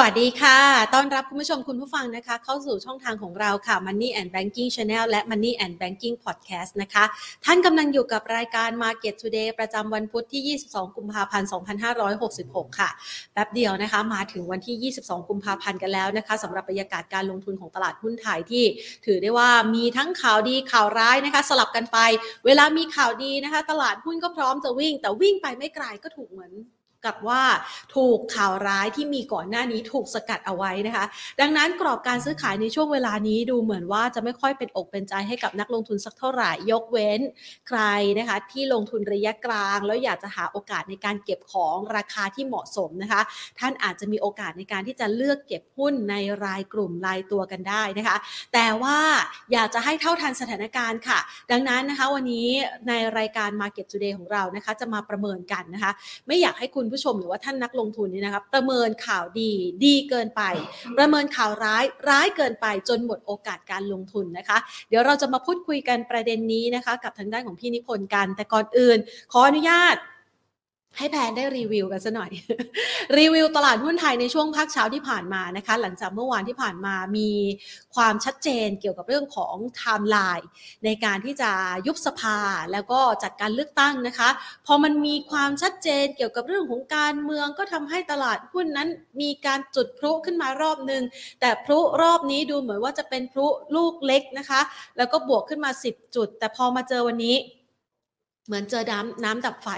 สวัสดีค่ะ ต้อนรับคุณผู้ชมคุณผู้ฟังนะคะ เข้าสู่ช่องทางของเราค่ะ Money and Banking Channel และ Money and Banking Podcast นะคะ ท่านกำลังอยู่กับรายการ Market Today ประจำวันพุธที่ 22 กุมภาพันธ์ 2566 ค่ะ แป๊บเดียวนะคะ มาถึงวันที่ 22 กุมภาพันธ์กันแล้วนะคะสำหรับบรรยากาศการลงทุนของตลาดหุ้นไทยที่ ถือได้ว่ามีทั้งข่าวดีข่าวร้ายนะคะ สลับกันไป เวลามีข่าวดีนะคะ ตลาดหุ้นก็พร้อมจะวิ่ง แต่วิ่งไปไม่ไกลก็ถูกเหมือน กับว่าถูกข่าวร้ายที่มีก่อนหน้านี้ถูกสกัดเอาไว้นะคะ ดังนั้นกรอบการซื้อขายในช่วงเวลานี้ดูเหมือนว่าจะไม่ค่อยเป็นอกเป็นใจให้กับนักลงทุนสักเท่าไหร่ยกเว้นใครนะคะ ที่ลงทุนระยะกลาง แล้วอยากจะหาโอกาสในการเก็บของราคาที่เหมาะสมนะคะ ท่านอาจจะมีโอกาสในการที่จะเลือกเก็บหุ้นในรายกลุ่มรายตัวกันได้นะคะ แต่ว่าอยากจะให้เท่าทันสถานการณ์ค่ะ ดังนั้นนะคะวันนี้ในรายการ Market Today ของเรานะคะ จะมาประเมินกันนะคะ ไม่อยากให้คุณผู้ชมหรือว่าท่านนักลงทุนนี่นะครับประเมินข่าวดีดีเกินไป ประเมินข่าวร้ายร้ายเกินไปจนหมดโอกาสการลงทุนนะคะ เดี๋ยวเราจะมาพูดคุยกันประเด็นนี้นะคะ กับทางด้านของพี่นิพนธ์กัน แต่ก่อนอื่น ขออนุญาต ให้แพนได้รีวิวกันซะหน่อย รีวิวตลาดหุ้นไทยในช่วงภาคเช้าที่ผ่านมานะคะ หลังจากเมื่อวานที่ผ่านมามีความชัดเจนเกี่ยวกับเรื่องของไทม์ไลน์ในการที่จะยุบสภาแล้วก็จัดการเลือกตั้งนะคะ พอมันมีความชัดเจนเกี่ยวกับเรื่องของการเมืองก็ทำให้ตลาดหุ้นนั้น มีการจุดพลุขึ้นมารอบหนึ่งแต่พลุรอบนี้ดูเหมือนว่าจะเป็นพลุลูกเล็กนะคะ แล้วก็บวกขึ้นมา 10 จุด แต่พอมาเจอวันนี้ เหมือนเจอน้ำน้ำดับไฟ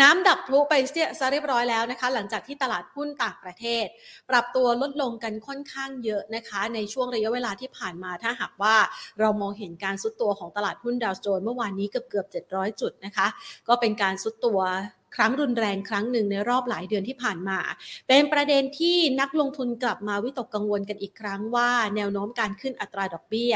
น้ำดับพลุไปเสียซะเรียบร้อยแล้วนะคะ หลังจากที่ตลาดหุ้นต่างประเทศ ปรับตัวลดลงกันค่อนข้างเยอะนะคะ ในช่วงระยะเวลาที่ผ่านมาถ้าหากว่าเรามองเห็นการซุดตัวของตลาดหุ้นดาวโจนส์เมื่อวานนี้เกือบเกือบ700 จุดนะคะ ก็เป็นการซุดตัว ครั้งรุนแรงครั้งหนึ่งในรอบหลายเดือนที่ผ่านมา เป็นประเด็นที่นักลงทุนกลับมาวิตกกังวลกันอีกครั้งว่า แนวโน้มการขึ้นอัตราดอกเบี้ย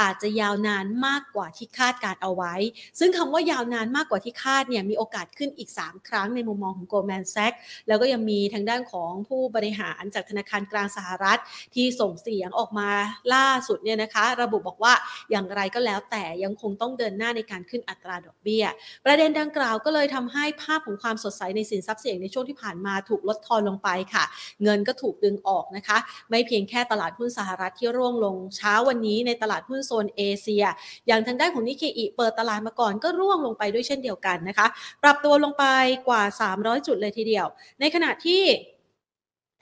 อาจจะยาวนานมากกว่าที่คาดการเอาไว้ ซึ่งคำว่ายาวนานมากกว่าที่คาดเนี่ยมีโอกาสขึ้นอีก 3 ครั้งในมุมมองของ Goldman Sachs แล้วก็ยังมีทางด้านของผู้บริหารจากธนาคารกลางสหรัฐ ที่ส่งเสียงออกมาล่าสุดเนี่ยนะคะ ระบุบอกว่าอย่างไรก็แล้วแต่ยังคงต้องเดินหน้าในการขึ้นอัตราดอกเบี้ย ประเด็นดังกล่าวก็เลยทำให้ภาพของความสดใสในสินทรัพย์เสี่ยงในช่วงที่ผ่านมาถูกลดทอนลงไปค่ะ เงินก็ถูกดึงออกนะคะ ไม่เพียงแค่ตลาดหุ้นสหรัฐที่ร่วงลงเช้าวันนี้ในตลาดหุ้นโซนเอเชีย อย่างทางด้านของนิเคอีเปิดตลาดมาก่อนก็ร่วงลงไปด้วยเช่นเดียวกันนะคะ ปรับตัวลงไปกว่า 300 จุดเลยทีเดียว ในขณะที่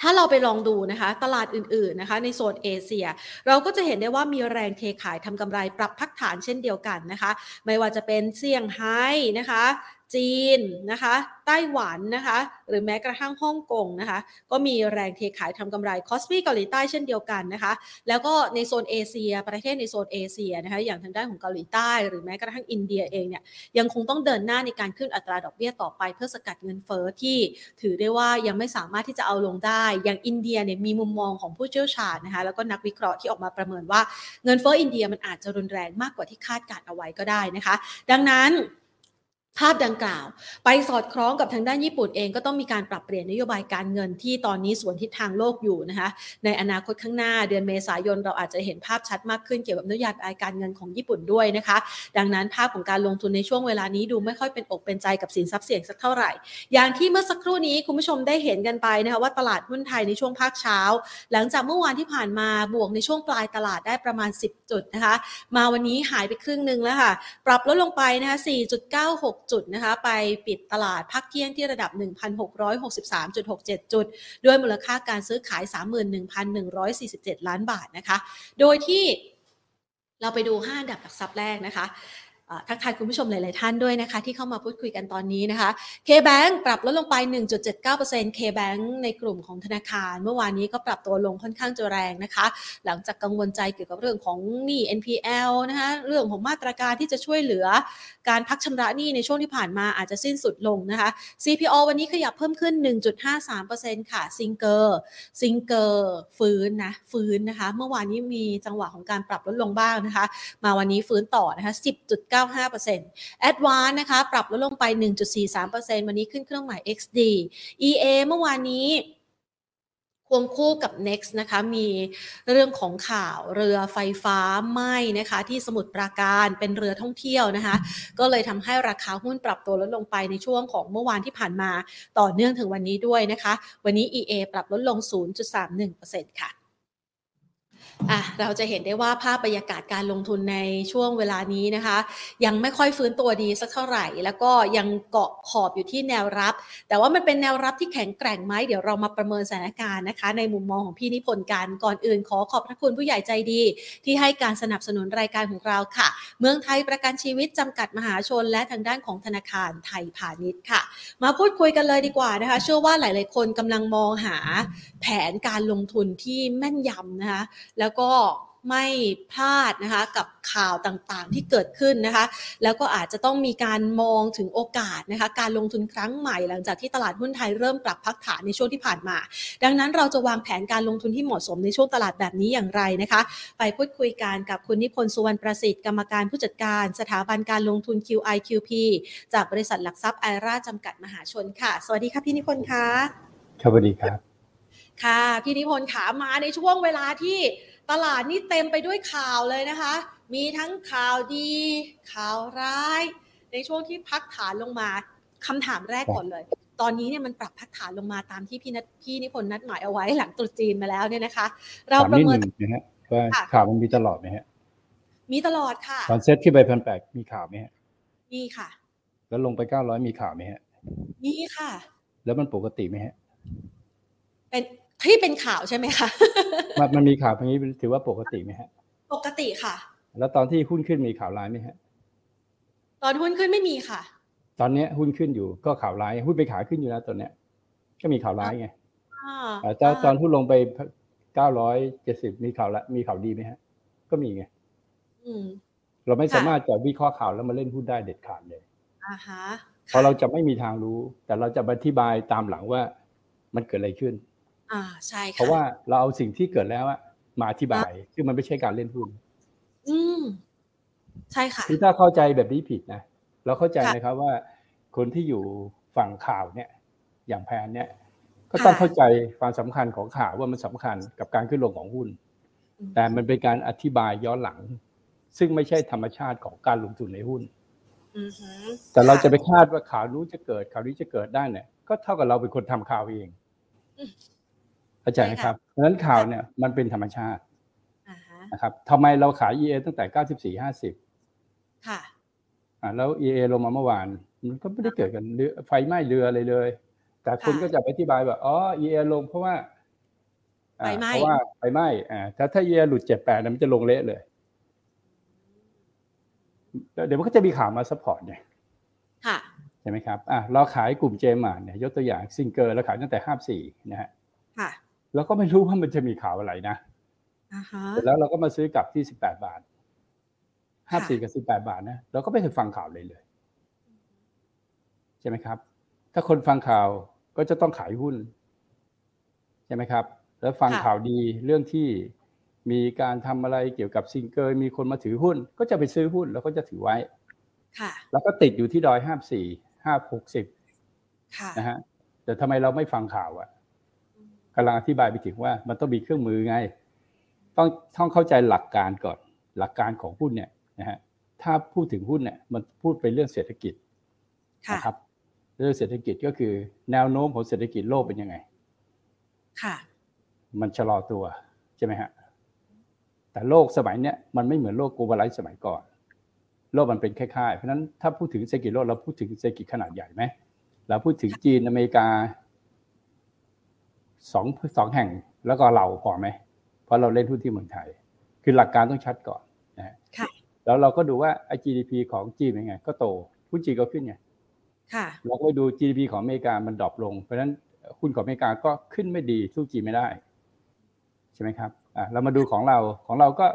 ถ้าเราไปลองดูนะคะ ตลาดอื่นๆนะคะ ในโซนเอเชีย เราก็จะเห็นได้ว่ามีแรงเทขายทำกำไรปรับพักฐานเช่นเดียวกันนะคะ ไม่ว่าจะเป็นเซี่ยงไฮ้นะคะ จีนนะคะไต้หวันนะคะหรือแม้กระทั่งฮ่องกงนะคะก็มีแรงเทขายทำกำไร KOSPI เกาหลีใต้เช่นเดียวกันนะคะแล้วก็ในโซนเอเชีย ประเทศในโซนเอเชียนะคะอย่างทางด้านของเกาหลีใต้ หรือแม้กระทั่งอินเดียเองเนี่ยยังคงต้องเดินหน้าในการขึ้นอัตราดอกเบี้ยต่อไป เพื่อสกัดเงินเฟ้อที่ถือได้ว่ายังไม่สามารถที่จะเอาลงได้ อย่างอินเดียเนี่ยมีมุมมองของผู้เชี่ยวชาญนะคะแล้วก็นักวิเคราะห์ที่ออกมาประเมินว่าเงินเฟ้ออินเดียมันอาจจะรุนแรงมากกว่าที่คาดการเอาไว้ก็ได้นะคะ ดังนั้น ภาพดังกล่าว ไปสอดคล้องกับทางด้านญี่ปุ่นเองก็ต้องมีการปรับเปลี่ยนนโยบายการเงินที่ตอนนี้สวนทิศทางโลกอยู่นะคะในอนาคตข้างหน้าเดือนเมษายนเราอาจจะเห็นภาพชัดมากขึ้นเกี่ยวกับนโยบายการเงินของญี่ปุ่นด้วยนะคะ ดังนั้นภาพของการลงทุนในช่วงเวลานี้ดูไม่ค่อยเป็นอกเป็นใจกับสินทรัพย์เสี่ยงสักเท่าไหร่ อย่างที่เมื่อสักครู่นี้คุณผู้ชมได้เห็นกันไปนะคะว่าตลาดหุ้นไทยในช่วงภาคเช้า หลังจากเมื่อวานที่ผ่านมาบวกในช่วงปลายตลาดได้ประมาณ 10 จุดนะคะมาวันนี้หายไปครึ่งหนึ่งแล้วค่ะปรับลดลงไปนะคะ4.96 จุดนะคะ ไปปิดตลาดพักเที่ยงที่ระดับ 1,663.67 จุด ด้วยมูลค่าการซื้อขาย 31,147 ล้านบาทนะคะ โดยที่เราไปดู 5 อันดับหลักทรัพย์แรกนะคะ ทักทายคุณผู้ชมหลาย ๆ ท่านด้วยนะคะ ที่เข้ามาพูดคุยกันตอนนี้นะคะ K-Bank ปรับลดลงไป 1.79% K-Bank ในกลุ่มของธนาคาร เมื่อวานนี้ก็ปรับตัวลงค่อนข้างจะแรงนะคะ หลังจากกังวลใจเกี่ยวกับเรื่องของหนี้ NPL นะคะเรื่องของมาตรการที่จะช่วยเหลือการพักชำระหนี้ในช่วงที่ผ่านมาอาจจะสิ้นสุดลงนะคะ CPO วันนี้ขยับเพิ่มขึ้น 1.53%ค่ะซิงเกอร์ซิงเกอร์ฟื้นนะฟื้นนะคะ เมื่อวานนี้มีจังหวะของการปรับลดลงบ้างนะคะ มาวันนี้ฟื้นต่อนะคะ1.95% Advance นะคะ ปรับลดลงไป 1.43%วันนี้ขึ้นเครื่องหมาย XD EA เมื่อวานนี้ควงคู่กับ Next นะคะมีเรื่องของข่าวเรือไฟฟ้าไหม้นะคะ ที่สมุทรปราการเป็นเรือท่องเที่ยวนะคะ ก็เลยทำให้ราคาหุ้นปรับตัวลดลงไปในช่วงของเมื่อวานที่ผ่านมาต่อเนื่องถึงวันนี้ด้วยนะคะ วันนี้ EA ปรับลดลง 0.31%ค่ะ อะเราจะเห็นได้ว่าภาพบรรยากาศการลงทุนในช่วงเวลานี้นะคะ ยังไม่ค่อยฟื้นตัวดีสักเท่าไหร่ แล้วก็ยังเกาะขอบอยู่ที่แนวรับ แต่ว่ามันเป็นแนวรับที่แข็งแกร่งไหมเดี๋ยวเรามาประเมินสถานการณ์นะคะ ในมุมมองของพี่นิพนธ์กันก่อนอื่นขอขอบพระคุณผู้ใหญ่ใจดี ที่ให้การสนับสนุนรายการของเราค่ะ เมืองไทยประกันชีวิตจำกัดมหาชน และทางด้านของธนาคารไทยพาณิชย์ค่ะ มาพูดคุยกันเลยดีกว่านะคะ เชื่อว่าหลาย ๆ คนกำลังมองหาแผนการลงทุนที่แม่นยำนะคะแล้วก็ไม่พลาดนะคะกับข่าวต่างๆที่เกิดขึ้นนะคะ แล้วก็อาจจะต้องมีการมองถึงโอกาสนะคะ การลงทุนครั้งใหม่หลังจากที่ตลาดหุ้นไทยเริ่มปรับพักฐานในช่วงที่ผ่านมา ดังนั้นเราจะวางแผนการลงทุนที่เหมาะสมในช่วงตลาดแบบนี้อย่างไรนะคะ ไปพูดคุยกันกับคุณนิพนธ์สุวรรณประสิทธิ์กรรมการผู้จัดการสถาบันการลงทุน QIQP จากบริษัทหลักทรัพย์ไอราจำกัดมหาชนค่ะ สวัสดีค่ะพี่นิพนธ์ค่ะครับสวัสดีครับ ค่ะพี่นิพนธ์ขามาในช่วงเวลาที่ ตลาดนี่เต็มไปด้วยข่าวเลยนะคะ มีทั้งข่าวดี ข่าวร้าย ในช่วงที่พักฐานลงมาคำถามแรกก่อนเลย ตอนนี้เนี่ยมันปรับพักฐานลงมาตามที่พี่นัทพี่นิพนธ์นัดหมายเอาไว้หลังตรุษจีนมาแล้วเนี่ยนะคะ เราถามประนิดเมิหนนึ่งนะฮะว่าข่าวมันมีตลอดไหมฮะ มีตลอดค่ะ ตอนเซ็ตที่ไปพันแปดมีข่าวไหมฮะ มีค่ะ แล้วลงไปเก้าร้อยมีข่าวไหมฮะ มีค่ะ แล้วมันปกติไหมฮะ เป็น ที่เป็นข่าวใช่ไหมคะมันมันมีข่าวอย่างนี้ถือว่าปกติไหมฮะ ปกติค่ะ แล้วตอนที่หุ้นขึ้นมีข่าวร้ายไหมฮะ ตอนหุ้นขึ้นไม่มีค่ะ ตอนเนี้ยหุ้นขึ้นอยู่ก็ข่าวร้ายหุ้นไปขายขึ้นอยู่นะตอนเนี้ย ก็มีข่าวร้ายไงอ่าอ่าตอนตอนหุ้นลงไปเก้าร้อยเจ็ดสิบมีข่าวละมีข่าวดีไหมฮะ ก็มีไงอืมเราไม่ค่ะสามารถจะวิเคราะห์ข่าวแล้วมาเล่นหุ้นได้เด็ดขาดเลยอ่าฮะเพราะเราจะไม่มีทางรู้ แต่เราจะอธิบายตามหลังว่ามันเกิดอะไรขึ้น อ่าใช่ค่ะเพราะว่าเราเอาสิ่งที่เกิดแล้วอะมาอธิบายซึ่งมันไม่ใช่การเล่นหุ้น อืมใช่ค่ะคือถ้าเข้าใจแบบนี้ผิดนะเราเข้าใจค่ะนะครับว่า คนที่อยู่ฝั่งข่าวเนี่ย อย่างแพนเนี่ย ก็ต้องค่ะเข้าใจความสำคัญของข่าวว่ามันสำคัญกับการขึ้นลงของหุ้น แต่มันเป็นการอธิบายย้อนหลัง ซึ่งไม่ใช่ธรรมชาติของการลงทุนในหุ้นอือฮึแต่เราจะค่ไปคาดว่าข่าวนู้นจะเกิดข่าวนี้จะเกิดได้เนี่ย ก็เท่ากับเราเป็นคนทำข่าวเองอืม เข้าใจไหมครับเพราะฉะนั้นข่าวเนี่ยมันเป็นธรรมชาติอ่าฮะนะครับทำไมเราขาย EA ตั้งแต่94 50ค่ะอ่าแล้ว EA ลงมาเมื่อวานมันก็ไม่ได้เกิดกันเรือไฟไหม้เรืออะไรเลย แต่คนค่ะก็จะไปอธิบายว่าอ๋อ EA ลงเพราะว่าอ่าไฟไหม้เพราะว่าไฟไหม้อ่าถ้าถ้า EA หลุด78นะมันจะลงเละเลยแล้วเดี๋ยวมันก็จะมีข่าวมา support ไงค่ะใช่ไหมครับอะเราขายกลุ่ม JMART เนี่ยยกตัวอย่าง Singer เราขายตั้งแต่54นะฮะ ค่ะเราก็ไม่รู้ว่ามันจะมีข่าวอะไรนะอ่าฮะเสร็จแล้วเราก็มาซื้อกลับที่18บาทค่ะ54กับ18บาทนะเราก็ไม่เคยฟังข่าวเลยเลย ใช่ไหมครับ ถ้าคนฟังข่าวก็จะต้องขายหุ้น ใช่ไหมครับ แล้วฟังค่ะข่าวดีเรื่องที่มีการทำอะไรเกี่ยวกับซิงเกิลมีคนมาถือหุ้น ก็จะไปซื้อหุ้นแล้วก็จะถือไว้ค่ะแล้วก็ติดอยู่ที่ดอย54 560ค่ะนะฮะแต่ทำไมเราไม่ฟังข่าวอะ กำลังอธิบายไปถึงว่ามันต้องมีเครื่องมือไง ต้องต้องเข้าใจหลักการก่อน หลักการของหุ้นเนี่ยนะฮะถ้าพูดถึงหุ้นเนี่ยมันพูดไปเรื่องเศรษฐกิจค่ะนะครับเรื่องเศรษฐกิจก็คือแนวโน้มของเศรษฐกิจโลกเป็นยังไง ค่ะ มันชะลอตัวใช่ไหมฮะแต่โลกสมัยเนี้ยมันไม่เหมือนโลกโกลบอลไลซ์สมัยก่อน โลกมันเป็นคล้ายๆเพราะฉะนั้นถ้าพูดถึงเศรษฐกิจโลกเราพูดถึงเศรษฐกิจขนาดใหญ่ไหมเราพูดถึงจีนอเมริกา สองสองแห่งแล้วก็เราพอไหม เพราะเราเล่นหุ้นที่เมืองไทย คือหลักการต้องชัดก่อนนะฮะค่ะแล้วเราก็ดูว่าไอ้ GDP ของจีนเป็นไง ก็โตหุ้นจีนก็ขึ้นไงค่ะเราก็ไปดู GDP ของอเมริกามันดรอปลง เพราะฉะนั้นหุ้นของอเมริกาก็ขึ้นไม่ดีสู้จีนไม่ได้ ใช่ไหมครับอะเรามาดูของเราของเราก็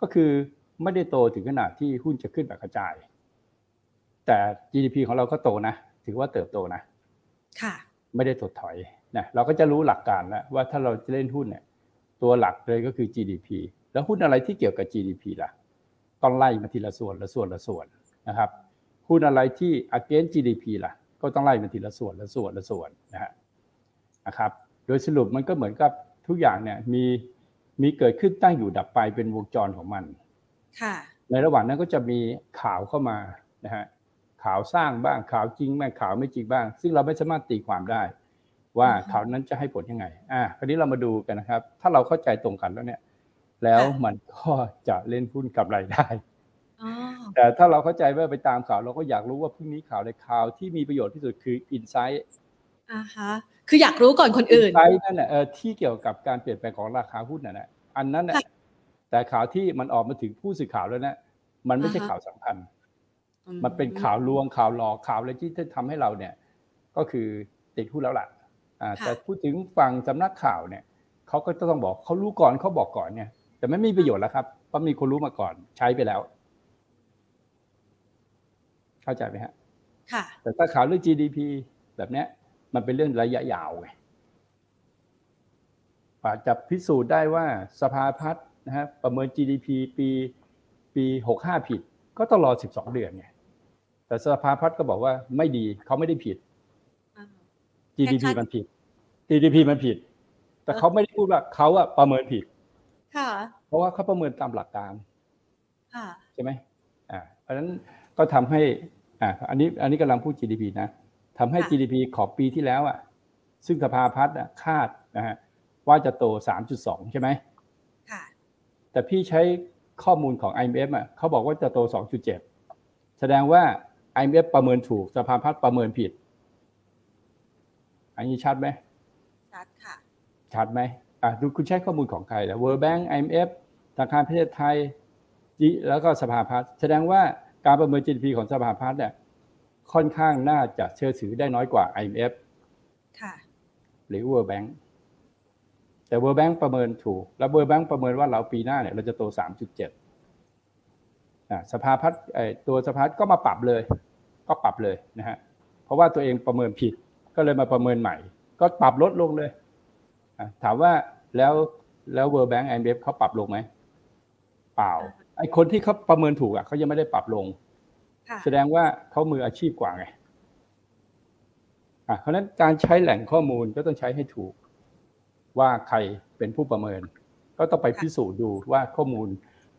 ก็คือไม่ได้โตถึงขนาดที่หุ้นจะขึ้นแบบกระจาย แต่ GDP ของเราก็โตนะ ถือว่าเติบโตนะ ค่ะ ไม่ได้ถดถอย นะเราก็จะรู้หลักการแล้วว่าถ้าเราจะเล่นหุ้นเนี่ยตัวหลักเลยก็คือ GDP แล้วหุ้นอะไรที่เกี่ยวกับ GDP ล่ะต้องไล่มาทีละส่วนละส่วนละส่วนนะครับหุ้นอะไรที่ against GDP ล่ะ ก็ต้องไล่มาทีละส่วนละส่วนละส่วนนะฮะนะครับ โดยสรุปมันก็เหมือนกับทุกอย่างเนี่ยมีมีเกิดขึ้นตั้งอยู่ดับไปเป็นวงจรของมันค่ะในระหว่างนั้นก็จะมีข่าวเข้ามานะฮะข่าวสร้างบ้างข่าวจริงบ้างข่าวไม่จริงบ้าง ซึ่งเราไม่สามารถตีความได้ ว่าอือฮึข่าวนั้นจะให้ผลยังไง อะคราวนี้เรามาดูกันนะครับ ถ้าเราเข้าใจตรงกันแล้วเนี่ย แล้วค่ะมันก็จะเล่นหุ้นกำไรได้อ๋อแต่ถ้าเราเข้าใจว่าไปตามข่าว เราก็อยากรู้ว่าพรุ่งนี้ข่าวในข่าวที่มีประโยชน์ที่สุดคืออินไซต์อ่าฮะคืออยากรู้ก่อนคนอื่นไซต์นั่นน่ะเออที่เกี่ยวกับการเปลี่ยนแปลงของราคาหุ้นน่ะนะอันนั้นน่ะค่ะแต่ข่าวที่มันออกมาถึงผู้สื่อข่าวแล้วนะมันไม่ใช่อ่าฮะข่าวสำคัญอืมันเป็นข่าวลวงข่าวหลอกข่าวอะไรที่ทำให้เราเนี่ย ก็คือติดหุ้นแล้วล่ะอ่าค่ะ แต่พูดถึงฝั่งสำนักข่าวเนี่ยเขาก็จะต้องบอกเขารู้ก่อนเขาบอกก่อนเนี่ย แต่ไม่มีประโยชน์แล้วครับเพราะมีคนรู้มาก่อนใช้ไปแล้ว เข้าใจไหมฮะค่ะ แต่ถ้าข่าวเรื่อง GDP แบบเนี้ย มันเป็นเรื่องระยะยาวไงกว่าจะพิสูจน์ได้ว่าสภาพัฒน์นะฮะประเมิน GDP ปีปี65ผิด ก็ต้องรอ12เดือนไงแต่สภาพัฒน์ก็บอกว่าไม่ดีเขาไม่ได้ผิดอ่า GDP คล้ายๆมันผิด GDP มันผิด แต่เขาไม่ได้พูดว่าเขาอะประเมินผิด ค่ะ เพราะว่าเขาประเมินตามหลักการค่ะใช่ไหมอ่า เพราะฉะนั้นก็ทำให้ อ่า อันนี้ อันนี้กำลังพูด GDP นะทำให้ค่ะ GDP ของปีที่แล้วอะซึ่งสภาพัฒน์อะคาดนะฮะว่าจะโต 3.2 ใช่ไหมค่ะ แต่พี่ใช้ข้อมูลของ IMF อะเขาบอกว่าจะโต 2.7 แสดงว่า IMF ประเมินถูกสภาพัฒน์ประเมินผิด อันนี้ชัดไหมชัดค่ะ ชัดไหมอะดูคุณใช้ข้อมูลของใครล่ะ World Bank IMF ธนาคารประเทศไทย G แล้วก็สภาพัฒน์แสดงว่าการประเมิน GDP ของสภาพัฒน์เนี่ยค่อนข้างน่าจะเชื่อถือได้น้อยกว่า IMF ค่ะ หรือ World Bank แต่ World Bank ประเมินถูก แล้ว World Bank ประเมินว่าเราปีหน้าเนี่ยเราจะโต 3.7อะสภาพัฒน์ไอ้ตัวสภาพัฒน์ก็มาปรับเลย ก็ปรับเลยนะฮะ เพราะว่าตัวเองประเมินผิด ก็เลยมาประเมินใหม่ ก็ปรับลดลงเลยอะถามว่าแล้วแล้ว World Bank IMF เขาปรับลงไหมเปล่าไอ้คนที่เขาประเมินถูกอะเขายังไม่ได้ปรับลงค่ะแสดงว่าเขามืออาชีพกว่าไงอะเพราะฉะนั้นการใช้แหล่งข้อมูลก็ต้องใช้ให้ถูก ว่าใครเป็นผู้ประเมิน ก็ต้องไปพิสูจน์ดูว่าข้อมูล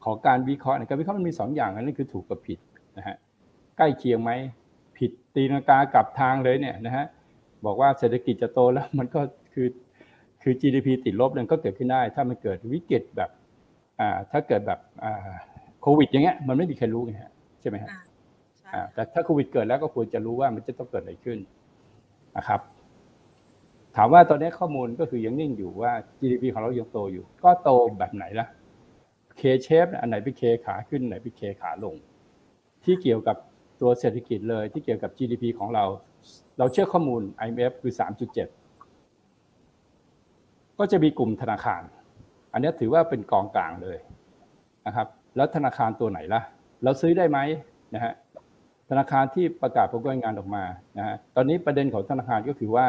ของการวิเคราะห์เนี่ยการวิเคราะห์มันมีสองอย่างอันนี้คือถูกกับผิดนะฮะใกล้เคียงไหมผิดตีนากากลับทางเลยเนี่ยนะฮะ บอกว่าเศรษฐกิจจะโตแล้วมันก็คือคือ GDP ติดลบเนี่ยก็เกิดขึ้นได้ ถ้ามันเกิดวิกฤตแบบอ่าถ้าเกิดแบบอ่าโควิด อย่างเงี้ยมันไม่มีใครรู้ไงฮะใช่ไหมฮะอ่าใช่อ่าแต่ถ้าโควิดเกิดแล้วก็ควรจะรู้ว่ามันจะต้องเกิดอะไรขึ้นนะครับ ถามว่าตอนนี้ข้อมูลก็คือยังนิ่งอยู่ว่า GDP ของเรายังโตอยู่ ก็โตแบบไหนล่ะ K shape อันไหนเป็น K ขาขึ้นอันไหนเป็น K ขาลง ที่เกี่ยวกับ ตัวเศรษฐกิจเลยที่เกี่ยวกับ GDP ของเรา เราเชื่อข้อมูล IMF คือ 3.7 ก็จะมีกลุ่มธนาคาร อันนี้ถือว่าเป็นกองกลางเลยนะครับ แล้วธนาคารตัวไหนล่ะ เราซื้อได้ไหมนะฮะธนาคารที่ประกาศผลการงานออกมานะฮะตอนนี้ประเด็นของธนาคารก็คือว่า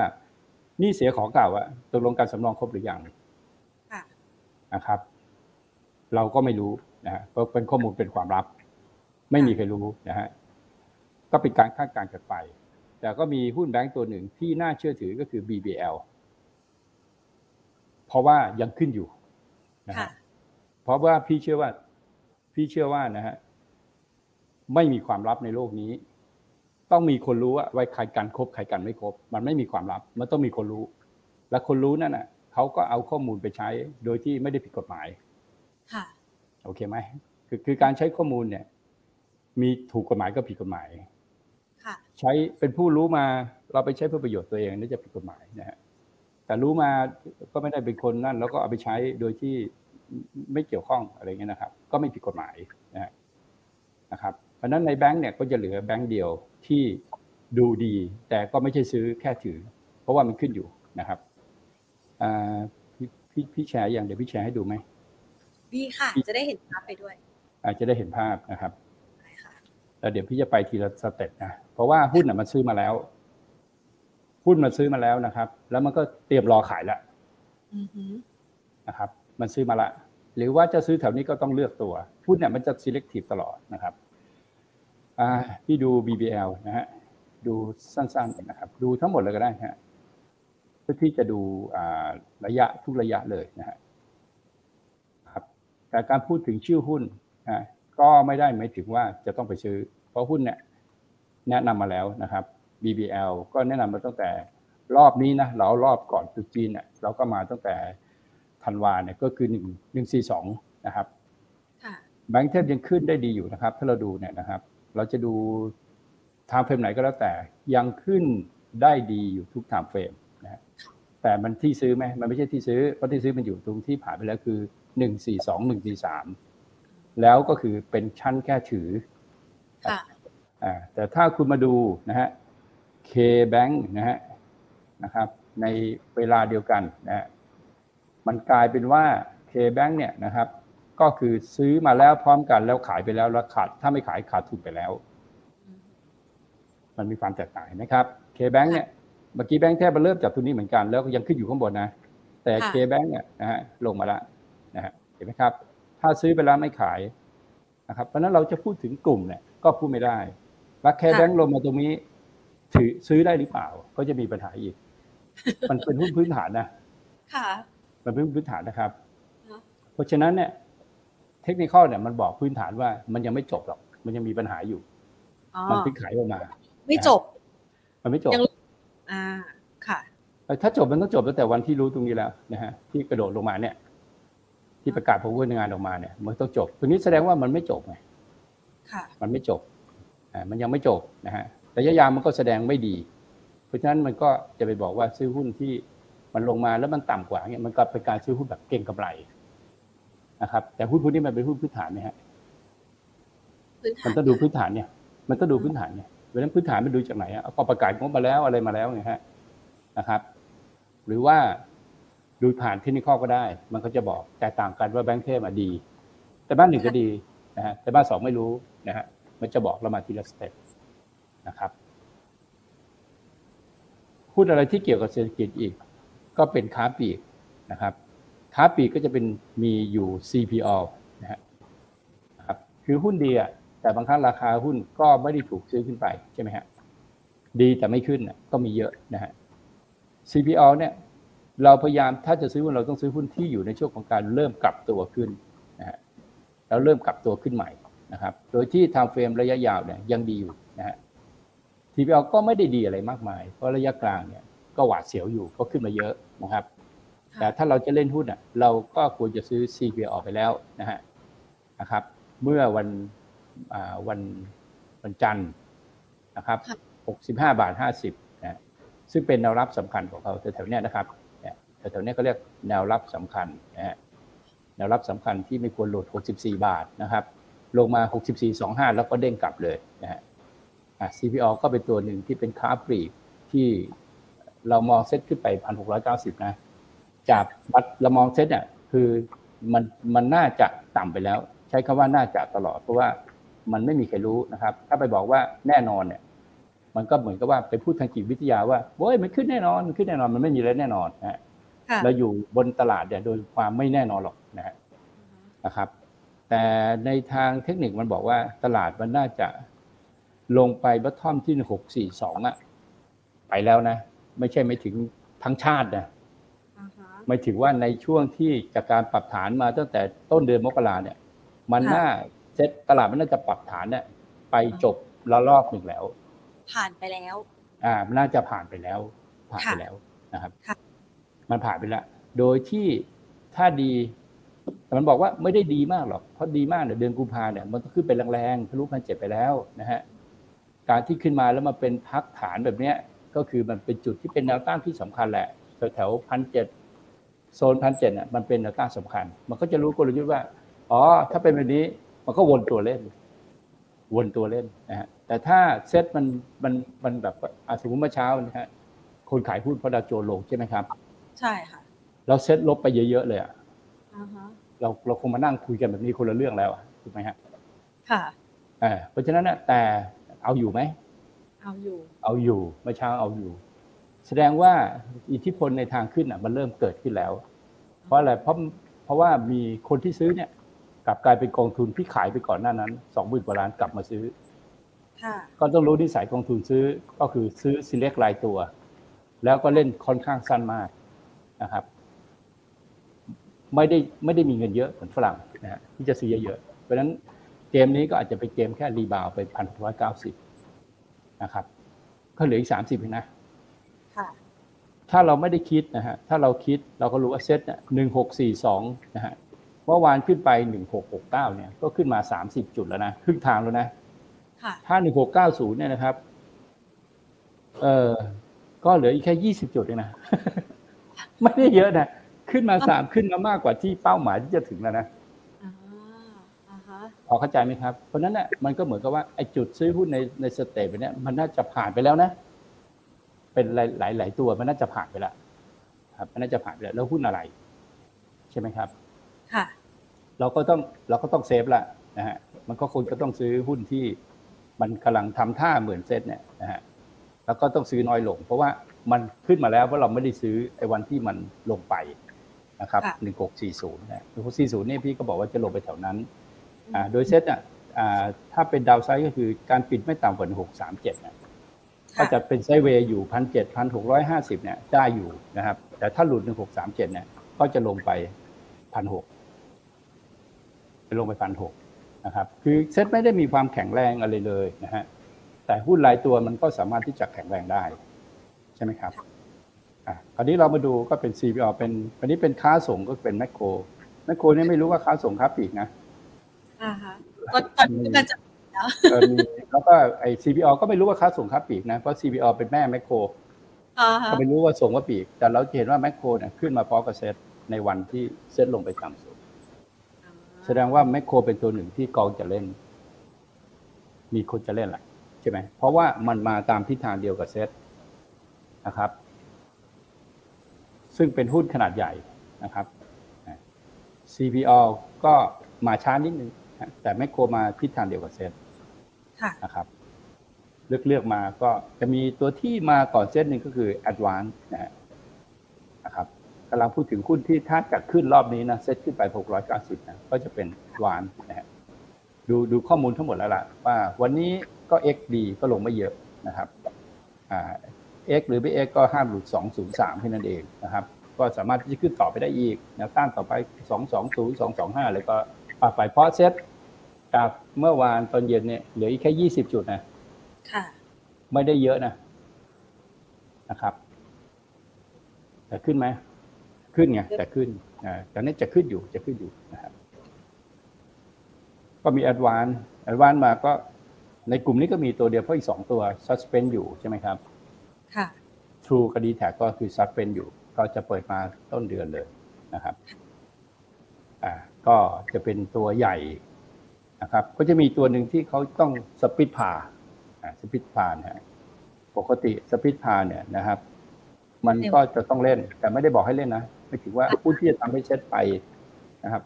หนี่เสียของเก่าอะตกลงการสำรองครบหรือยังค่ะนะครับ เราก็ไม่รู้นะฮะเพราะเป็นข้อมูลเป็นความลับ ไม่มีใครรู้นะฮะ ก็เป็นการคาดการณ์กันไป แต่ก็มีหุ้นแบงก์ตัวหนึ่งที่น่าเชื่อถือก็คือ BBL เพราะว่ายังขึ้นอยู่นะค่ะฮะเพราะว่าพี่เชื่อว่า พี่เชื่อว่านะฮะไม่มีความลับในโลกนี้ ต้องมีคนรู้ว่าไว้ใครกันครบใครกันไม่ครบ มันไม่มีความลับ มันต้องมีคนรู้ และคนรู้นั่นน่ะเขาก็เอาข้อมูลไปใช้โดยที่ไม่ได้ผิดกฎหมาย ค่ะ โอเคไหมคือคือการใช้ข้อมูลเนี่ย มีถูกกฎหมายก็ผิดกฎหมายค่ะ ใช้เป็นผู้รู้มาเราไปใช้เพื่อประโยชน์ตัวเองนี่จะผิดกฎหมายนะฮะแต่รู้มาก็ไม่ได้เป็นคนนั่น แล้วก็เอาไปใช้โดยที่ไม่เกี่ยวข้องอะไรเงี้ยนะครับ ก็ไม่ผิดกฎหมายนะฮะนะครับ เพราะฉะนั้นในแบงก์เนี่ยก็จะเหลือแบงก์เดียวที่ดูดี แต่ก็ไม่ใช่ซื้อแค่ถือ เพราะว่ามันขึ้นอยู่นะครับอ่าพี่พี่พี่แชร์อย่างเดี๋ยวพี่แชร์ให้ดูไหมดีค่ะ จะได้เห็นภาพไปด้วยอาจจะได้เห็นภาพนะครับได้ค่ะแล้วเดี๋ยวพี่จะไปทีละสเต็ปนะ เพราะว่าหุ้นน่ะมันซื้อมาแล้ว หุ้นมันซื้อมาแล้วนะครับ แล้วมันก็เตรียมรอขายแล้วอือหือนะครับ มันซื้อมาละ หรือว่าจะซื้อแถวนี้ก็ต้องเลือกตัว หุ้นเนี่ยมันจะ selective ตลอดนะครับอ่าพี่ดู BBL นะฮะดูสั้นๆนะครับ ดูทั้งหมดเลยก็ได้ฮะเพื่อที่จะดูระยะทุกระยะเลยนะฮะครับแต่การพูดถึงชื่อหุ้นก็ไม่ได้หมายถึงว่าจะต้องไปซื้อ เพราะหุ้นเนี่ย แนะนำมาแล้วนะครับ BBL ก็แนะนำมาตั้งแต่รอบนี้นะเรารอบก่อนตุจีนเนี่ยเราก็มาตั้งแต่ธันวาเนี่ยก็คือหนึ่งหนึ่งสี่สองนะครับแบงค์เทพยังขึ้นได้ดีอยู่นะครับ ถ้าเราดูเนี่ยนะครับ เราจะดูทางเฟรมไหนก็แล้วแต่ยังขึ้นได้ดีอยู่ทุกทางเฟรมนะแต่มันที่ซื้อไหมมันไม่ใช่ที่ซื้อเพราะที่ซื้อมันอยู่ตรงที่ผ่านไปแล้วคือหนึ่งสี่สองหนึ่งสี่สามแล้วก็คือเป็นชั้นแค่ถืออ่า แต่ถ้าคุณมาดูนะฮะ K-Bank นะฮะนะครับในเวลาเดียวกันนะฮะมันกลายเป็นว่า K-Bank เนี่ยนะครับก็คือซื้อมาแล้วพร้อมกันแล้วขายไปแล้วแล้วขาดถ้าไม่ขายขาดทุนไปแล้ว มันมีความแตกต่างนะครับ K-Bank เนี่ยเมื่อกี้แบงค์แทบมันเริ่มจากตัวนี้เหมือนกัน แล้วก็ยังขึ้นอยู่ข้างบนนะ แต่ K-Bank เนี่ยนะฮะลงมาแล้วนะฮะเห็นไหมครับ ถ้าซื้อไปแล้วไม่ขายนะครับเพราะนั้นเราจะพูดถึงกลุ่มเนี่ยก็พูดไม่ได้ ว่าแค่แบงค์ลงมาตรงนี้ ถือซื้อได้หรือเปล่า ก็จะมีปัญหาอีก มันเป็นหุ้นพื้นฐานนะค่ะมันเป็นพื้นฐานนะครับ เพราะฉะนั้นเนี่ย เทคนิคเนี่ยมันบอกพื้นฐานว่า มันยังไม่จบหรอก มันยังมีปัญหาอยู่ มันพิ่งขายออกมา ไม่จบ มันไม่จบอ่าค่ะถ้าจบมันต้องจบตั้งแต่วันที่รู้ตรงนี้แล้วนะฮะที่กระโดดลงมาเนี่ย ที่ประกาศผลงานออกมาเนี่ย มันต้องจบตรงนี้แสดงว่ามันไม่จบไงค่ะมันไม่จบอ่า มันยังไม่จบนะฮะระยะยาวมันก็แสดงไม่ดี เพราะฉะนั้นมันก็จะไปบอกว่าซื้อหุ้นที่มันลงมาแล้วมันต่ำกว่าเนี่ยมันก็เป็นการซื้อหุ้นแบบเก่งกำไรนะครับแต่หุ้นพวกนี้มันเป็นหุ้นพื้นฐานนะฮะมันต้องดูพื้นฐานเนี่ย มันต้องดูพื้นฐานเนี่ยเวลาพื้นฐานมันดูจากไหนอะก็ประกาศงบมาแล้วอะไรมาแล้วไงฮะนะครับ หรือว่าดูผ่านเทคนิคก็ได้ มันก็จะบอกแตกต่างกันว่าแบงค์เทพดี แต่บ้านหนึ่งก็ดีนะฮะแต่บ้านสองไม่รู้นะฮะ มันจะบอกเรามาทีละสเต็ปนะครับหุ้นอะไรที่เกี่ยวกับเศรษฐกิจอีก ก็เป็นค้าปลีกนะครับค้าปลีกก็จะเป็นมีอยู่ CPO นะฮะครับคือหุ้นดีอะแต่บางครั้งราคาหุ้นก็ไม่ได้ถูกซื้อขึ้นไปใช่ไหมฮะดีแต่ไม่ขึ้นก็มีเยอะนะฮะ CPO เนี่ยเราพยายามถ้าจะซื้อหุ้นเราต้องซื้อหุ้นที่อยู่ในช่วงของการเริ่มกลับตัวขึ้นนะฮะแล้วเริ่มกลับตัวขึ้นใหม่ นะครับ โดยที่ทางเฟรมระยะยาวเนี่ยยังดีอยู่นะฮะ TPL ก็ไม่ได้ดีอะไรมากมาย เพราะระยะกลางเนี่ยก็หวาดเสียวอยู่ก็ขึ้นมาเยอะนะครับ แต่ถ้าเราจะเล่นหุ้นอะเราก็ควรจะซื้อ CPL ไปแล้วนะฮะนะครับ เมื่อวันวันวันจันทร์นะครับ65 บาท 50นะซึ่งเป็นแนวรับสำคัญของเขาแถวๆนี้นะครับแถวๆนี้เขาเรียกแนวรับสำคัญนะฮะแนวรับสำคัญที่ไม่ควรหลุด 64 บาทนะครับ ลงมา 64.25 แล้วก็เด้งกลับเลยนะฮะ CPO ก็เป็นตัวหนึ่งที่เป็นค้าปลีกที่เรามองเซ็ตขึ้นไป 1,690 นะ จากบัตรเรามองเซ็ตเนี่ยคือมันมันน่าจะต่ำไปแล้ว ใช้คำว่าน่าจะตลอด เพราะว่ามันไม่มีใครรู้นะครับ ถ้าไปบอกว่าแน่นอนเนี่ย มันก็เหมือนกับว่าไปพูดทางจิตวิทยาว่าโอ้ยมันขึ้นแน่นอนมันขึ้นแน่นอนมันไม่มีอะไรแน่นอนนะฮะเราอยู่บนตลาดเนี่ยโดยความไม่แน่นอนหรอกนะฮะนะครับ แต่ในทางเทคนิคมันบอกว่าตลาดมันน่าจะลงไปบัตทอมที่หกสี่สองอะ ไปแล้วนะ ไม่ใช่ไม่ถึงทั้งชาตินะไม่ถึงว่าในช่วงที่จากการปรับฐานมาตั้งแต่ต้นเดือนมกราเนี่ย มันน่าเซ็ตตลาดมันน่าจะปรับฐานเนี่ยไปจบละลอกหนึ่งแล้ว ผ่านไปแล้ว อ่ามันน่าจะผ่านไปแล้ว ผ่านไปแล้วนะครับ มันผ่านไปแล้ว โดยที่ถ้าดี แต่มันบอกว่าไม่ได้ดีมากหรอกเพราะดีมากเนี่ยเดือนกุมภาเนี่ยมันต้องขึ้นไปแรงๆทะลุพันเจ็ดไปแล้วนะฮะการที่ขึ้นมาแล้วมาเป็นพักฐานแบบเนี้ยก็คือมันเป็นจุดที่เป็นแนวต้านที่สำคัญแหละแถวพันเจ็ดโซนพันเจ็ดเนี่ยมันเป็นแนวต้านสำคัญ มันก็จะรู้กลยุทธ์ว่าอ๋อถ้าเป็นแบบนี้มันก็วนตัวเล่น วนตัวเล่นนะฮะแต่ถ้าเซ็ตมันมันมันแบบสมมติเมื่อเช้านะฮะคนขายหุ้นพอดาวโจนลงใช่ไหมครับ ใช่ค่ะเราเซ็ตลบไปเยอะๆเลยอะ เราเราคงมานั่งคุยกันแบบนี้คนละเรื่องแล้วถูกไหมฮะค่ะเพราะฉะนั้นเนี่ยแต่เอาอยู่ไหมเอาอยู่ เอาอยู่เมื่อเช้าเอาอยู่ แสดงว่าอิทธิพลในทางขึ้นอะ มันเริ่มเกิดขึ้นแล้ว เพราะอะไรเพราะเพราะว่ามีคนที่ซื้อเนี่ย กลับกลายเป็นกองทุนที่ขายไปก่อนหน้านั้นสองหมื่นกว่าล้านกลับมาซื้อก็ต้องรู้นิสัยกองทุนซื้อก็คือซื้อ select รายตัว แล้วก็เล่นค่อนข้างสั้นมากนะครับ ไม่ได้ไม่ได้มีเงินเยอะเหมือนฝรั่งนะฮะที่จะซื้อเยอะๆเพราะฉะนั้นเกมนี้ก็อาจจะเป็นเกมแค่รีบาวไปพันร้อยเก้าสิบนะครับ ก็เหลืออีกสามสิบนะค่ะถ้าเราไม่ได้คิดนะฮะถ้าเราคิดเราก็รู้ว่าเซ็ตเนี่ยหนึ่งหกสี่สองนะฮะเมื่อวานขึ้นไปหนึ่งหกหกเก้าเนี่ยก็ขึ้นมาสามสิบจุดแล้วนะครึ่งทางแล้วนะค่ะถ้าหนึ่งหกเก้าศูนย์เนี่ยนะครับ เออก็เหลืออีกแค่ยี่สิบจุดเองนะ ไม่ได้เยอะนะ ขึ้นมาสามขึ้นมามากกว่าที่เป้าหมายที่จะถึงแล้วนะอ่าอ่าฮะพอเข้าใจไหมครับ เพราะฉะนั้นเนี่ยมันก็เหมือนกับว่าไอ้จุดซื้อหุ้นในใน stage แบบเนี้ยมันน่าจะผ่านไปแล้วนะ เป็นหลายหลายหลายตัวมันน่าจะผ่านไปแล้วครับ มันน่าจะผ่านไปแล้วแล้วหุ้นอะไร ใช่ไหมครับ ค่ะ เราก็ต้องเราก็ต้อง safe ละนะฮะมันก็คงจะต้องซื้อหุ้นที่มันกำลังทำท่าเหมือนเซ็ตเนี่ยนะฮะแล้วก็ต้องซื้อน้อยลง เพราะว่ามันขึ้นมาแล้วเพราะเราไม่ได้ซื้อไอ้วันที่มันลงไป นะครับค่ะหนึ่งหกสี่ศูนย์นะหนึ่งหกสี่ศูนย์เนี่ยพี่ก็บอกว่าจะลงไปแถวนั้นอ่าโดยเซตอะอ่าถ้าเป็นดาวไซด์ก็คือการปิดไม่ต่ำกว่าหกสามเจ็ดนะก็จะเป็นไซด์เวย์อยู่พันเจ็ดพันหกร้อยห้าสิบเนี่ยได้อยู่นะครับ แต่ถ้าหลุดหนึ่งหกสามเจ็ดเนี่ยก็จะลงไปพันหกจะลงไปพันหกนะครับ คือเซ็ตไม่ได้มีความแข็งแรงอะไรเลยนะฮะแต่หุ้นรายตัวมันก็สามารถที่จะแข็งแรงได้ ใช่ไหมครับ อะคราวนี้เรามาดูก็เป็น CPO เป็นอันนี้เป็นค้าส่งก็เป็นแมคโครแมคโครเนี่ยไม่รู้ว่าค้าส่งค้าปลีกนะอ่าฮะก็ตอนนี้มันจะแล้วเออมีแล้วก็ไอ้ CPO ก็ไม่รู้ว่าค้าส่งค้าปลีกนะเพราะ CPO เป็นแม่แมคโครอ่าฮะก็ไม่รู้ว่าส่งว่าปลีก แต่เราจะเห็นว่าแมคโครเนี่ยขึ้นมาพร้อมกับเซ็ตในวันที่เซ็ตลงไปต่ำสุดแสดงว่าแมคโครเป็นตัวหนึ่งที่กองจะเล่น มีคนจะเล่นแหละใช่ไหมเพราะว่ามันมาตามทิศทางเดียวกับเซ็ตนะครับ ซึ่งเป็นหุ้นขนาดใหญ่นะครับ CPALL ก็มาช้านิดนึงนะแต่แมคโครมาทิศทางเดียวกับเซ็ตค่ะนะครับ เลือกเลือกมาก็จะมีตัวที่มาก่อนเซ็ตหนึ่งก็คือ Advance นะฮะนะครับกำลังพูดถึงหุ้นที่ถ้าจะขึ้นรอบนี้นะเซ็ตขึ้นไป 690 นะก็จะเป็น Advance นะฮะดูดูข้อมูลทั้งหมดแล้วล่ะว่าวันนี้ก็ XD ก็ลงไม่เยอะนะครับอ่า X หรือ BX ก็ห้ามหลุด 203แค่นั้นเองนะครับ ก็สามารถที่จะขึ้นต่อไปได้อีกแนวต้านต่อไป 220 225เลยก็ปรับไปเพราะเซ็ตจากเมื่อวานตอนเย็นเนี่ยเหลืออีกแค่ 20 จุดนะค่ะไม่ได้เยอะนะนะครับ แต่ขึ้นไหมขึ้นไงแต่ขึ้นอ่าแต่นี้จะขึ้นอยู่จะขึ้นอยู่นะครับก็มี a d v a n c e a d v a n c e มาก็ในกลุ่มนี้ก็มีตัวเดียวเพราะอีกสองตัว suspend อยู่ใช่ไหมครับ ค่ะ True กับ d t แทก็คือ suspend อยู่ ก็จะเปิดมาต้นเดือนเลยนะครับอ่าก็จะเป็นตัวใหญ่นะครับ ก็จะมีตัวหนึ่งที่เขาต้องสปิดพาอ่าสปิดพานะฮะปกติ split par เนี่ยนะครับ มันก็จะต้องเล่น แต่ไม่ได้บอกให้เล่นนะหมายถึงว่าผู้ที่จะทำให้เช็ดไปนะครับ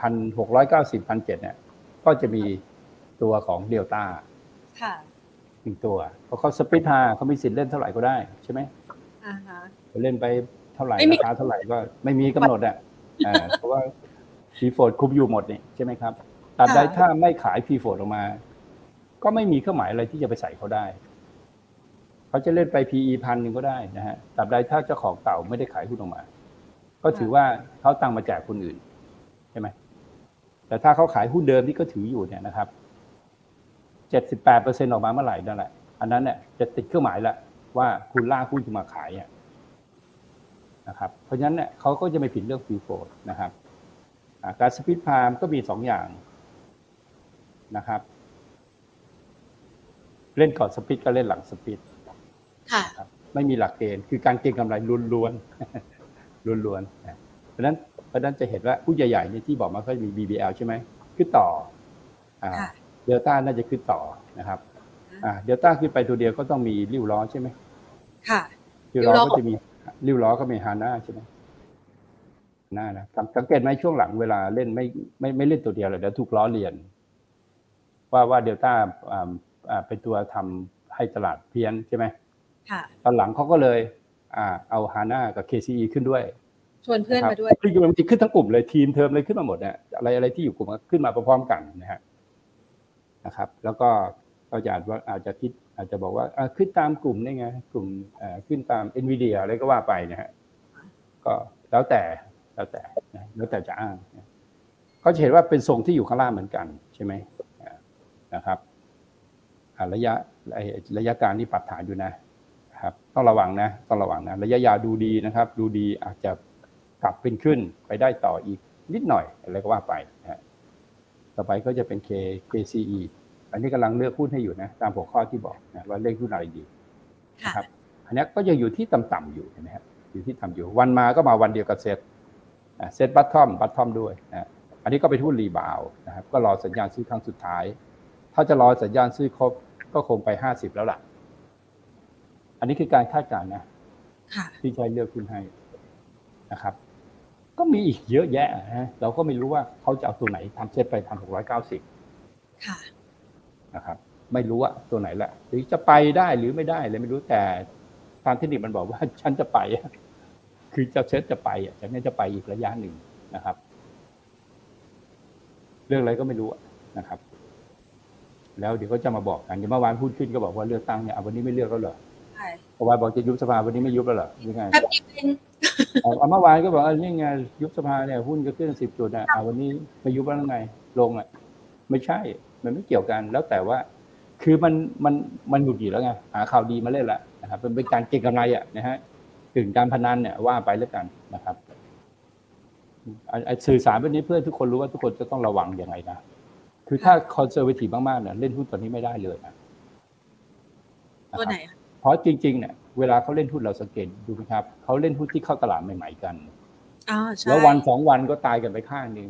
พันหกร้อยเก้าสิบพันเจ็ดเนี่ย ก็จะมีตัวของเดลต้าค่ะ หนึ่งตัวเพราะเขา split par เขามีสิทธิ์เล่นเท่าไหร่ก็ได้ใช่ไหมอ่าฮะเล่นไปเท่าไหร่ไม่มีราคาเท่าไหร่ก็ไม่มีกำหนดอะเออเพราะว่า free float คุมอยู่หมดนี่ใช่ไหมครับตราบใดถ้าไม่ขาย free float ออกมา ก็ไม่มีเครื่องหมายอะไรที่จะไปใส่เขาได้ เขาจะเล่นไป PE พันหนึ่งก็ได้นะฮะตราบใดถ้าเจ้าของเก่าไม่ได้ขายหุ้นออกมา ก็ถือว่าเขาตังค์มาแจกคนอื่นใช่ไหมแต่ถ้าเขาขายหุ้นเดิมที่เขาถืออยู่เนี่ยนะครับ เจ็ดสิบแปดเปอร์เซ็นออกมาเมื่อไหร่นั่นแหละ อันนั้นเนี่ยจะติดเครื่องหมายละว่าคุณล่ากหุ้นจะมาขายอะนะครับ เพราะฉะนั้นเนี่ยเขาก็จะไม่ผิดเรื่องฟรีโฟลนะครับอ่าการสปิดพามก็มีสองอย่างนะครับ เล่นก่อนสปิดก็เล่นหลังสปิดค่ะครับไม่มีหลักเกณฑ์คือการเก็งกำไรล้วนๆล้วนๆนะเพราะฉะนั้นเพราะฉะนั้นจะเห็นว่าผู้ใหญ่ๆเนี่ยที่บอกมาก็มี BBL ใช่ไหมขึ้นต่ออ่าค่ะ เดลต้าน่าจะขึ้นต่อนะครับอ่าเดลต้าขึ้นไปตัวเดียวก็ต้องมีริ้วล้อใช่ไหมค่ะริ้วล้อริ้วล้อก็จะมีริ้วล้อก็มีฮาน่าใช่ไหมฮาน่านะสังสังเกตไหมช่วงหลังเวลาเล่นไม่ไม่ไม่เล่นตัวเดียวเลยเดี๋ยวถูกล้อเลียน ว่าว่าเดลต้าอ่าอ่าเป็นตัวทำให้ตลาดเพี้ยนใช่ไหมค่ะ ตอนหลังเขาก็เลย อ่า เอาฮาน่ากับ KCE ขึ้นด้วยชวนเพื่อนมาด้วยคือมันจะขึ้นทั้งกลุ่มเลยทีมเทอมเลยขึ้นมาหมดเนี่ยอะไรอะไรที่อยู่กลุ่มก็ขึ้นมาพร้อมๆกันนะฮะ นะครับ แล้วก็ก็จะอาจว่าอาจจะคิดอาจจะบอกว่าขึ้นตามกลุ่มได้ไง กลุ่มขึ้นตามเอ็นวีเดียอะไรก็ว่าไปนะฮะก็แล้วแต่แล้วแต่แล้วแต่จะอ้างก็จะเห็นว่าเป็นทรงที่อยู่ข้างล่างเหมือนกันใช่ไหมนะครับระยะระยะการที่ปรับฐานอยู่นะครับต้องระวังนะต้องระวังนะระยะยาวดูดีนะครับ ดูดีอาจจะกลับเป็นขึ้นไปได้ต่ออีกนิดหน่อยอะไรก็ว่าไปนะ ต่อไปก็จะเป็น K KCE อันนี้กำลังเลือกหุ้นให้อยู่นะตามหัวข้อที่บอกนะว่าเลือกหุ้นอะไรดีนะครับอันนี้ก็ยังอยู่ที่ต่ำๆอยู่นะฮะอยู่ที่ต่ำอยู่ วันมาก็มาวันเดียวกับ SET SET bottom bottom ด้วยนะอันนี้ก็ไปหุ้น rebound นะครับก็รอสัญญาณซื้อครั้งสุดท้าย ถ้าจะรอสัญญาณซื้อครบก็คงไปห้าสิบแล้วล่ะ อันนี้คือการคาดการณ์นะที่ใช้เลือกหุ้นให้นะครับ ก็มีอีกเยอะแยะนะเราก็ไม่รู้ว่าเขาจะเอาตัวไหนทำเซ็ตไปทำหกร้อยเก้าสิบนะครับ ไม่รู้ว่าตัวไหนแหละหรือจะไปได้หรือไม่ได้เลยไม่รู้แต่ทางเทคนิคมันบอกว่าฉันจะไปคือจะเซ็ตจะไปอะฉันนี่จะไปอีกระยะหนึ่งนะครับ เรื่องอะไรก็ไม่รู้นะครับ แล้วเดี๋ยวก็จะมาบอกกันเดี๋ยวเมื่อวานพูดขึ้นก็บอกว่าเลือกตั้งเนี่ยวันนี้ไม่เลือกแล้วเหรอใช่เมื่อวานบอกจะยุบสภาวันนี้ไม่ยุบแล้วเหรอยังไงเอาเมื่อวานก็บอกว่านี่ไงยุบสภาเนี่ยหุ้นก็ขึ้นสิบจุดอะวันนี้ไม่ยุบแล้วไง ลงอะ ไม่ใช่ มันไม่เกี่ยวกันแล้วแต่ว่า คือมันมันมันหงุดหงิดแล้วไงหาข่าวดีมาเล่นละนะครับเป็นเป็นการเก็งกำไรอะนะฮะถึงการพนันเนี่ยว่าไปแล้วกันนะครับสื่อสารแบบนี้เพื่อทุกคนรู้ว่าทุกคนจะต้องระวังยังไงนะคือถ้าคอนเซอร์เวทีมากๆเนี่ยเล่นหุ้นตัวนี้ไม่ได้เลยนะตัวไหนเพราะจริงๆเนี่ย เวลาเขาเล่นหุ้นเราสังเกตดูนะครับเขาเล่นหุ้นที่เข้าตลาดใหม่ ๆ กันแล้ววันสองวันก็ตายกันไปข้างหนึ่ง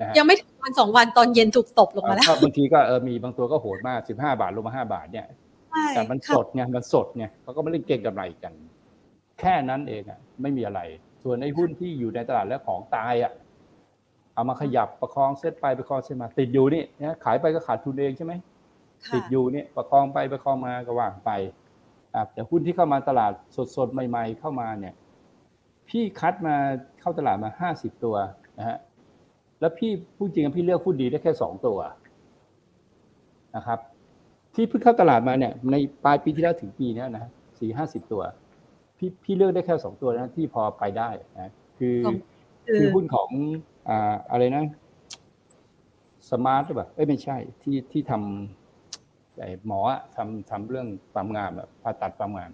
นะยังไม่ถึงวันสองวันตอนเย็นถูกตบลงมาแล้วบางทีก็เออมีบางตัวก็โหดมากสิบห้าบาทลงมาห้าบาทเนี่ยแต่มันสดไงมันสดไงเขาก็ไม่เล่นเก่งกำไรกัน แค่นั้นเองอะไม่มีอะไร ส่วนไอ้หุ้นที่อยู่ในตลาดแล้วของตายอะเอามาขยับประคองเซตไปประคองเซตมา ติดอยู่นี่นะขายไปก็ขาดทุนเองใช่ไหมติดอยู่นี่ประคองไปประคองมาก็ว่างไป แต่หุ้นที่เข้ามาตลาดสดๆ ใหม่ ๆ เข้ามาเนี่ย พี่คัดมาเข้าตลาดมาห้าสิบตัวนะฮะแล้วพี่พูดจริงพี่เลือกหุ้นดีได้แค่สองตัวนะครับ ที่เพิ่งเข้าตลาดมาเนี่ย ในปลายปีที่แล้วถึงปีนี้นะสี่ห้าสิบตัว พี่พี่เลือกได้แค่สองตัวนะที่พอไปได้นะคือคือหุ้นของอ่าอะไรนะสมาร์ทหรือเปล่าเอ้ยไม่ใช่ที่ที่ทำไอ้ หมอทำทำเรื่องความงามแบบผ่าตัดความงาม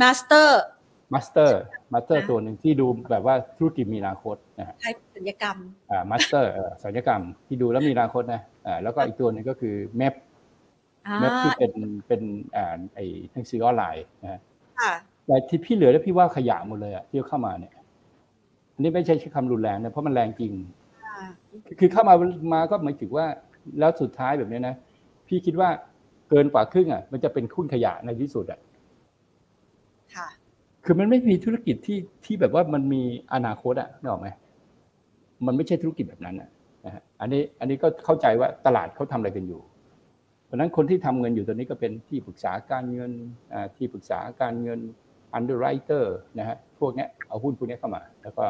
MASTER MASTER MASTER ตัวหนึ่งที่ดูแบบว่าธุรกิจมีอนาคตนะฮะใช่ศัลยกรรมอ่า MASTER ศัลยกรรมที่ดูแล้วมีอนาคตนะอ่าแล้วก็อีกตัวหนึ่งก็คือ MEB MEB ที่เป็นเป็นอ่าไอ้หนังสือออนไลน์นะแต่ที่พี่เหลือแล้วพี่ว่าขยะหมดเลยอะที่เข้ามาเนี่ยอันนี้ไม่ใช่ใช้คำรุนแรงนะเพราะมันแรงจริงคือเข้ามามาก็หมายถึงว่าแล้วสุดท้ายแบบนี้นะ พี่คิดว่าเกินกว่าครึ่งอะ มันจะเป็นคุ้นขยะในที่สุดอะค่ะ คือมันไม่มีธุรกิจที่ที่แบบว่ามันมีอนาคตอะนึกออกไหมมันไม่ใช่ธุรกิจแบบนั้นอะนะฮะอันนี้อันนี้ก็เข้าใจว่าตลาดเขาทำอะไรกันอยู่ เพราะนั้นคนที่ทำเงินอยู่ตอนนี้ก็เป็นที่ปรึกษาการเงินที่ปรึกษาการเงิน underwriter นะฮะพวกนี้เอาหุ้นพวกนี้เข้ามา แล้วก็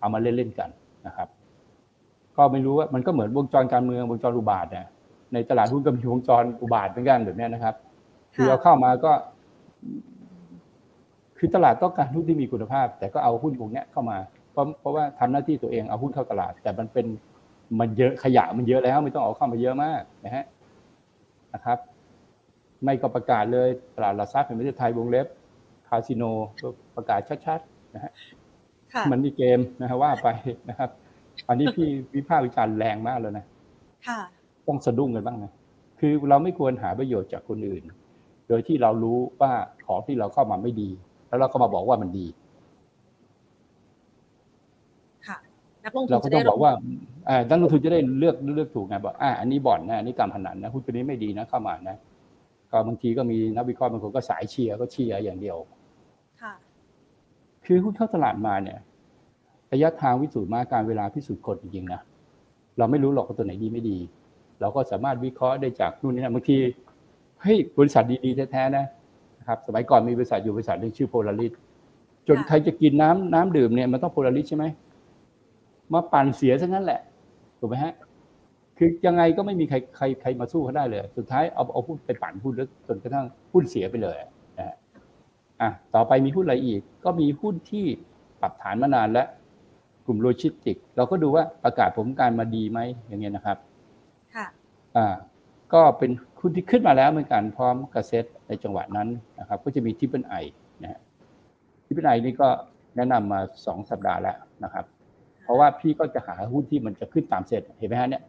เอามาเล่น ๆ กันนะครับ ก็ไม่รู้ว่ามันก็เหมือนวงจรการเมืองวงจรอุบาทเนี่ย ในตลาดหุ้นก็มีวงจรอุบาทเหมือนกันแบบนี้นะครับ คือเอาเข้ามาก็ คือตลาดต้องการหุ้นที่มีคุณภาพ แต่ก็เอาหุ้นพวกนี้เข้ามาเพราะเพราะว่าทำหน้าที่ตัวเองเอาหุ้นเข้าตลาด แต่มันเป็นมันเยอะขยะมันเยอะแล้ว ไม่ต้องเอาเข้ามาเยอะมากนะฮะนะครับ ไม่ก็ประกาศเลยตลาดหลักทรัพย์แห่งประเทศไทยวงเล็บคาสิโนประกาศชัดๆนะฮะมันมีเกมนะฮะว่าไปนะครับ อันนี้พี่วิพากษ์วิจารณ์แรงมากแล้วนะ ต้องสะดุ้งกันบ้างนะคือเราไม่ควรหาประโยชน์จากคนอื่น โดยที่เรารู้ว่าของที่เราเข้ามาไม่ดี แล้วเราก็มาบอกว่ามันดีค่ะนักลงทุนเราก็ต้องบอกว่าอ่านักลงทุนจะได้เลือกเลือกถูกไงบอกอ่าอันนี้บ่อนนะอันนี้การพนันนะหุ้นตัวนี้ไม่ดีนะเข้ามานะ ก็บางทีก็มีนักวิเคราะห์บางคนก็สายเชียร์ก็เชียร์อย่างเดียวคือหุ้นเข้าตลาดมาเนี่ยระยะทางพิสูจน์มาการเวลาพิสูจน์คนจริงๆนะเราไม่รู้หรอกว่าตัวไหนดีไม่ดี เราก็สามารถวิเคราะห์ได้จากนู่นนี่นะบางทีเฮ้ยบริษัทดีๆแท้ๆนะครับสมัยก่อนมีบริษัทอยู่บริษัทหนึ่งชื่อโพลาริสจนใครจะกินน้ำน้ำดื่มเนี่ยมันต้อง Polaris ใช่ไหมมาปั่นเสียซะงั้นแหละถูกไหมฮะคือยังไงก็ไม่มีใครใครใครมาสู้เขาได้เลย สุดท้ายเอาเอาหุ้นไปปั่นหุ้นแล้วจนกระทั่งหุ้นเสียไปเลยนะฮะอะต่อไปมีหุ้นอะไรอีก ก็มีหุ้นที่ปรับฐานมานานแล้ว กลุ่มโลจิสติกส์ เราก็ดูว่าประกาศผลการมาดีไหมอย่างเงี้ยนะครับ อ่าก็เป็นหุ้นที่ขึ้นมาแล้วเหมือนกันพร้อมกับเซ็ตในจังหวะนั้นนะครับ ก็จะมี Triple I นะฮะ Triple I นี่ก็แนะนำมาสองสัปดาห์แล้วนะครับ เพราะว่าพี่ก็จะหาหุ้นที่มันจะขึ้นตามเซ็ตเห็นไหมฮะเนี่ย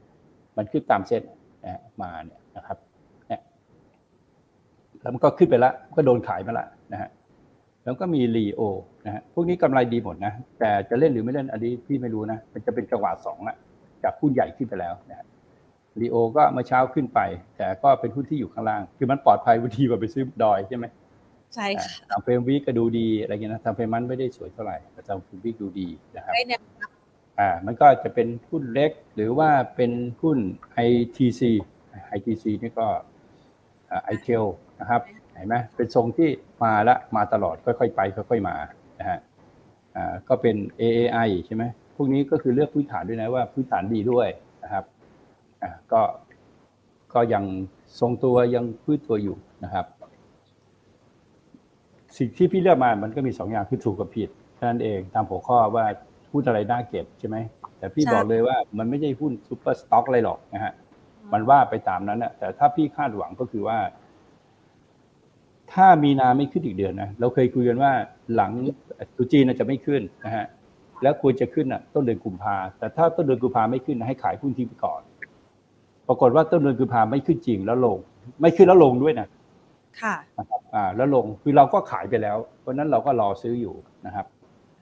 มันขึ้นตามเซ็ตนะมาเนี่ยนะครับเนี่ยแล้วมันก็ขึ้นไปแล้วก็โดนขายมาละนะฮะแล้วก็มี LEO นะฮะพวกนี้กำไรดีหมดนะ แต่จะเล่นหรือไม่เล่นอันนี้พี่ไม่รู้นะ มันจะเป็นจังหวะสองอะจากหุ้นใหญ่ขึ้นไปแล้วนะฮะ LEO ก็เมื่อเช้าขึ้นไป แต่ก็เป็นหุ้นที่อยู่ข้างล่าง คือมันปลอดภัยกว่าดีกว่าไปซื้อดอยใช่ไหมใช่ค่ะ time frame week ก็ดูดีอะไรเงี้ยนะ time frame มันไม่ได้สวยเท่าไหร่แต่ time frame week ดูดีนะครับได้แนวรับอ่ามันก็จะเป็นหุ้นเล็กหรือว่าเป็นหุ้น ITC ITC นี่ก็ i-Tail นะครับเห็นไหมเป็นทรงที่มาละมาตลอดค่อยๆไปค่อยๆมานะฮะอ่าก็เป็น AAI ใช่ไหมพวกนี้ก็คือเลือกพื้นฐานด้วยนะว่าพื้นฐานดีด้วยนะครับ อ่าก็ก็ยังทรงตัวยังฟื้นตัวอยู่นะครับ สิ่งที่พี่เลือกมามันก็มีสองอย่างคือถูกกับผิดแค่นั้นเองตามหัวข้อว่าหุ้นอะไรน่าเก็บใช่ไหมแต่พี่บอกเลยว่ามันไม่ใช่หุ้น super stock อะไรหรอกนะฮะมันว่าไปตามนั้นนะแต่ถ้าพี่คาดหวังก็คือว่า ถ้ามีนาไม่ขึ้นอีกเดือนนะเราเคยคุยกันว่าหลังตรุษจีนน่ะจะไม่ขึ้นนะฮะแล้วควรจะขึ้นอะต้นเดือนกุมภาแต่ถ้าต้นเดือนกุมภาไม่ขึ้นนะให้ขายหุ้นทิ้งไปก่อน ปรากฏว่าต้นเดือนกุมภาไม่ขึ้นจริงแล้วลง ไม่ขึ้นแล้วลงด้วยนะค่ะนะครับอ่าแล้วลงคือเราก็ขายไปแล้ว เพราะฉะนั้นเราก็รอซื้ออยู่นะครับ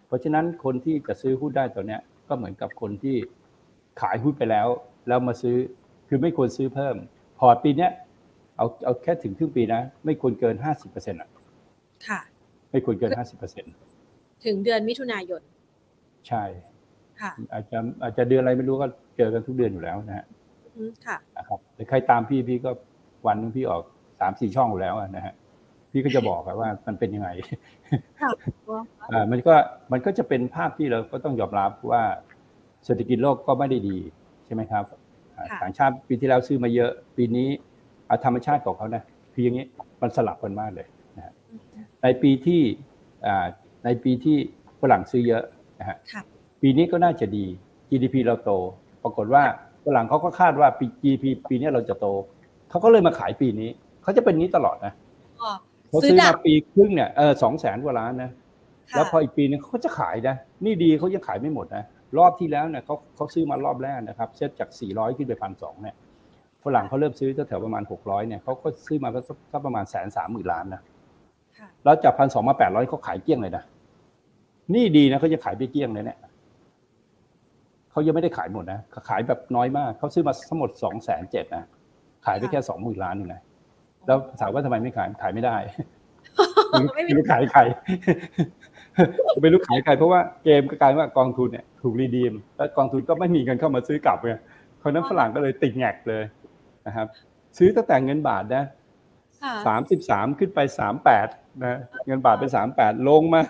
เพราะฉะนั้นคนที่จะซื้อหุ้นได้ตัวเนี้ยก็เหมือนกับคนที่ขายหุ้นไปแล้ว แล้วมาซื้อคือไม่ควรซื้อเพิ่ม พอร์ตปีเนี้ยเอาเอาแค่ถึงครึ่งปีนะ ไม่ควรเกินห้าสิบเปอร์เซ็นต์อะค่ะไม่ควรเกินห้าสิบเปอร์เซ็นต์ถึงเดือนมิถุนายน ใช่ ค่ะ อาจจะอาจจะเดือนอะไรไม่รู้ก็เจอกันทุกเดือนอยู่แล้วนะฮะอืม ค่ะนะครับหรือใครตามพี่พี่ก็วันหนึงพี่ออกสามสี่ช่องอยู่แล้วอะนะฮะพี่ก็จะบอกอะว่ามันเป็นยังไงอ่ามันก็มันก็จะเป็นภาพที่เราก็ต้องยอมรับว่าเศรษฐกิจโลกก็ไม่ได้ดีใช่ไหมครับอ่าค่ะต่างชาติปีที่แล้วซื้อมาเยอะ ปีนี้เอาธรรมชาติของเขานะคืออย่างนี้มันสลับกันมากเลยนะฮะในปีที่อ่าในปีที่ฝรั่งซื้อเยอะนะฮะค่ะปีนี้ก็น่าจะดี GDP เราโต ปรากฏว่า ฝรั่งเขาก็คาดว่าปี GDP ปีนี้เราจะโต เขาก็เลยมาขายปีนี้ เขาจะเป็นนี้ตลอดนะก็เขาซื้อซื้อดัมากปีครึ่งเนี่ยเออสองแสนกว่าล้านนะค่ะแล้วพออีกปีนึงเขาก็จะขายนะ นี่ดีเขายังขายไม่หมดนะ รอบที่แล้วเนี่ยเขาเขาซื้อมารอบแรกนะครับเซ็ตจาก 400 ขึ้นไปพันสองเนี่ยฝรั่งเขาเริ่มซื้อแถวๆประมาณ 600เนี่ยเขาก็ซื้อมาสักสักประมาณแสนสามหมื่นล้านนะค่ะแล้วจากพันสองมาแปดร้อยเขาขายเกลี้ยงเลยนะ นี่ดีนะเขาจะขายไปเกลี้ยงเลยเนี่ย เขายังไม่ได้ขายหมดนะเขาขายแบบน้อยมากเขาซื้อมาทั้งหมดสองแสนเจ็ดนะขายไปแค่สองหมื่นล้านเองนะแล้วถามว่าทำไมไม่ขายขายไม่ได้ไม่มีไม่รู้ขายใครไม่รู้ขายใครเพราะว่าเกมก็กลายว่ากองทุนเนี่ยถูกรีดีม แล้วกองทุนก็ไม่มีเงินเข้ามาซื้อกลับไงเพราะฉะนั้นฝรั่งก็เลยติดแงกเลยนะครับ ซื้อตั้งแต่เงินบาทนะค่ะสามสิบสามขึ้นไปสามแปดนะเงินบาทไปสามแปดลงมา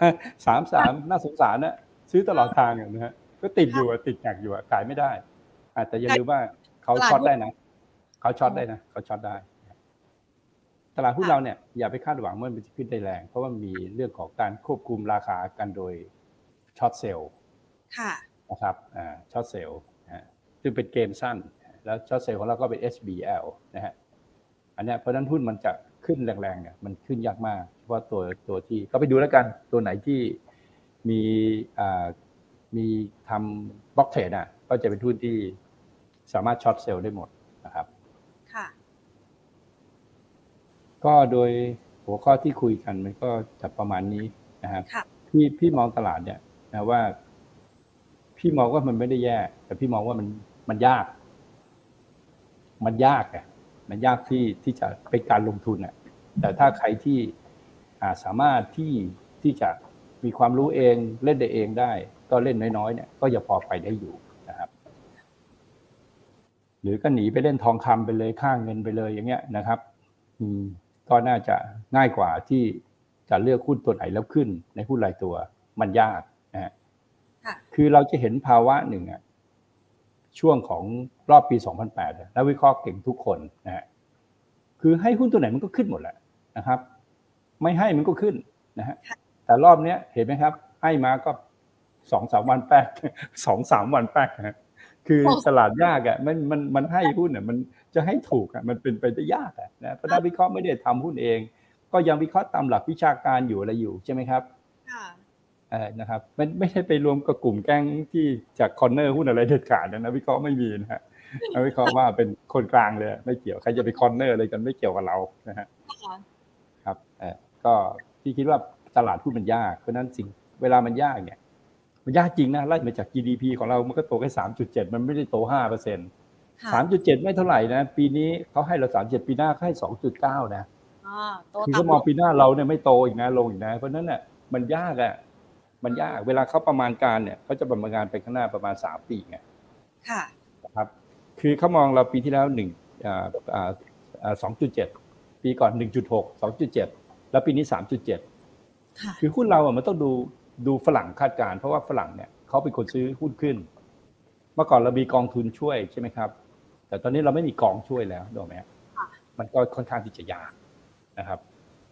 สามสามน่าสงสารนะซื้อตลอดทางอะนะฮะ ก็ติดอยู่อะติดแงกอยู่อะขายไม่ได้อะแต่อย่าลืมว่าเขาช็อตได้นะเขาช็อตได้นะเขาช็อตได้ตลาดหุ้นเราเนี่ยอย่าไปคาดหวังว่ามันจะขึ้นได้แรง เพราะว่ามีเรื่องของการควบคุมราคากันโดยshort sell ค่ะนะครับอ่า short sell นะฮะซึ่งเป็นเกมสั้น แล้ว short sell ของเราก็เป็น SBL นะฮะอันเนี้ยเพราะฉะนั้นหุ้นมันจะขึ้นแรงๆเนี่ยมันขึ้นยากมาก เพราะว่าตัวตัวที่ก็ไปดูแล้วกันตัวไหนที่มีอ่า มีทำ block trade อะ ก็จะเป็นหุ้นที่สามารถ short sell ได้หมดนะครับ ค่ะ ก็โดยหัวข้อที่คุยกันมันก็จะประมาณนี้นะครับค่ะพี่พี่มองตลาดเนี่ยนะว่า พี่มองว่ามันไม่ได้แย่ แต่พี่มองว่ามันมันยาก มันยากอะมันยากที่ที่จะเป็นการลงทุนอะ แต่ถ้าใครที่อ่าสามารถที่ที่จะมีความรู้เองเล่นได้เองได้ ก็เล่นน้อยๆเนี่ยก็จะพอไปได้อยู่นะครับหรือก็หนีไปเล่นทองคำไปเลยค่าเงินไปเลยอย่างเงี้ยนะครับอืมก็น่าจะง่ายกว่าที่จะเลือกหุ้นตัวไหนแล้วขึ้น ในหุ้นรายตัวมันยากนะฮะค่ะคือเราจะเห็นภาวะหนึ่งอะช่วงของรอบปี 2008นักวิเคราะห์เก่งทุกคนนะฮะคือให้หุ้นตัวไหนมันก็ขึ้นหมดแหละนะครับ ไม่ให้มันก็ขึ้นนะฮะแต่รอบเนี้ยเห็นไหมครับ ให้มาก็ สองสามวันแป๊กสองสามวันแป๊กนะคือตลาดยากอะมันมันมันให้หุ้นอะมันจะให้ถูกอะมันเป็นไปได้ยากอะนะเพราะนักวิเคราะห์ไม่ได้ทำหุ้นเอง ก็ยังวิเคราะห์ตามหลักวิชาการอยู่อะไรอยู่ใช่ไหมครับเออนะครับไม่ไม่ใช่ไปรวมกับกลุ่มแก๊งที่จาก corner หุ้นอะไรเด็ดขาดนะวิเคราะห์ไม่มีนะฮะวิเคราะห์ว่าเป็นคนกลางเลยไม่เกี่ยวใครจะไป corner อะไรกันไม่เกี่ยวกับเรานะฮะครับเออก็พี่คิดว่าตลาดหุ้นมันยากเพราะนั้นสิ่งเวลามันยากเนี่ย มันยากจริงนะไล่มาจาก GDP ของเรา มันก็โตแค่สามจุดเจ็ดมันไม่ได้โตห้าเปอร์เซ็นต์สามจุดเจ็ดไม่เท่าไหร่นะ ปีนี้เขาให้เราสามเจ็ดปีหน้าให้สองจุดเก้านะคือเขามองปีหน้าเราเนี่ยไม่โตอีกนะลงอีกนะ เพราะนั้นเนี่ยมันยากอะมันยากเวลาเขาประมาณการเนี่ยเขาจะประมาณการไปข้างหน้าประมาณสามปีไงค่ะนะครับ คือเขามองเราปีที่แล้วหนึ่งอ่าอ่าสองจุดเจ็ดปีก่อนหนึ่งจุดหกสองจุดเจ็ดแล้วปีนี้สามจุดเจ็ดคือหุ้นเราอะมันต้องดู ดูฝรั่งคาดการเพราะว่าฝรั่งเนี่ยเขาเป็นคนซื้อหุ้นขึ้น เมื่อก่อนเรามีกองทุนช่วยใช่ไหมครับ แต่ตอนนี้เราไม่มีกองช่วยแล้วดูไหมมันก็ค่อนข้างที่จะยากนะครับ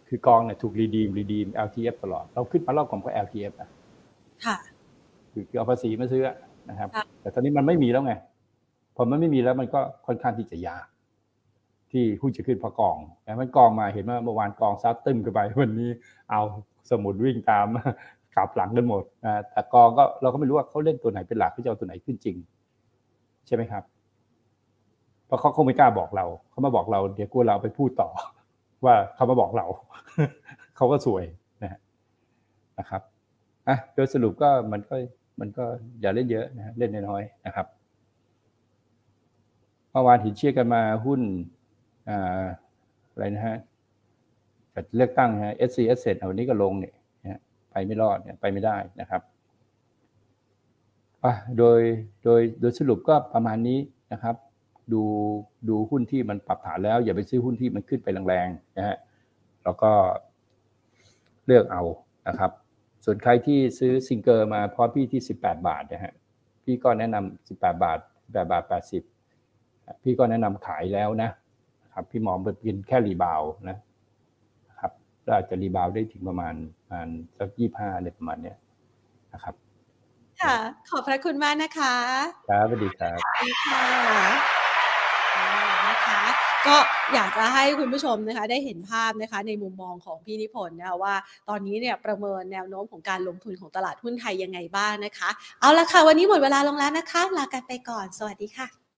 คือกองเนี่ยถูกรีดีมรีดีม LTF ตลอด เราขึ้นมารอบก่อนก็ LTF นะค่ะคือเอาภาษีมาซื้อนะครับ แต่ตอนนี้มันไม่มีแล้วไงพอมันไม่มีแล้วมันก็ค่อนข้างที่จะยากที่หุ้นจะขึ้นพอกองแต่มันกองมาเห็นว่าเมื่อวานกองซัดตึ้มกันไปวันนี้เอาสมุดวิ่งตาม กลับหลังกันหมดนะแต่กองก็เราก็ไม่รู้ว่าเขาเล่นตัวไหนเป็นหลักเขาจะเอาตัวไหนขึ้นจริง ใช่ไหมครับ เพราะเขาคงไม่กล้าบอกเรา เขามาบอกเรา เดี๋ยวกลัวเราไปพูดต่อ ว่าเขามาบอกเรา เขาก็สวยนะนะครับอะโดยสรุปก็มันก็มันก็อย่าเล่นเยอะนะเล่นน้อยๆนะครับเมื่อวานหินเชื่อกันมาหุ้นอ่าอะไรนะฮะเลือกตั้งฮะ SC Asset เอานี้ก็ลงเนี่ย ไปไม่รอดเนี่ยไปไม่ได้นะครับโดยโดยโดยสรุปก็ประมาณนี้นะครับ ดูดูหุ้นที่มันปรับฐานแล้ว อย่าไปซื้อหุ้นที่มันขึ้นไปแรงๆนะฮะแล้วก็เลือกเอานะครับ ส่วนใครที่ซื้อซิงเกอร์มาพร้อพี่ที่ 18 บาทนะฮะพี่ก็แนะนำ18 บาท18บาท 80 พี่ก็แนะนำขายแล้วนะครับ พี่มองเป็นแค่ rebound นะ ครับอาจจะ rebound ได้ถึงประมาณประมาณสักยี่ห้าอะไรประมาณเนี้ยนะครับ ค่ะ ขอบพระคุณมากนะคะครับสวัสดีครับสวัสดีค่ะนะคะก็อยากจะให้คุณผู้ชมนะคะได้เห็นภาพนะคะในมุมมองของพี่นิพนธ์นะคะว่าตอนนี้เนี่ยประเมินแนวโน้มของการลงทุนของตลาดหุ้นไทยยังไงบ้างนะคะ เอาละค่ะ วันนี้หมดเวลาลงแล้วนะคะ ลากันไปก่อน สวัสดีค่ะ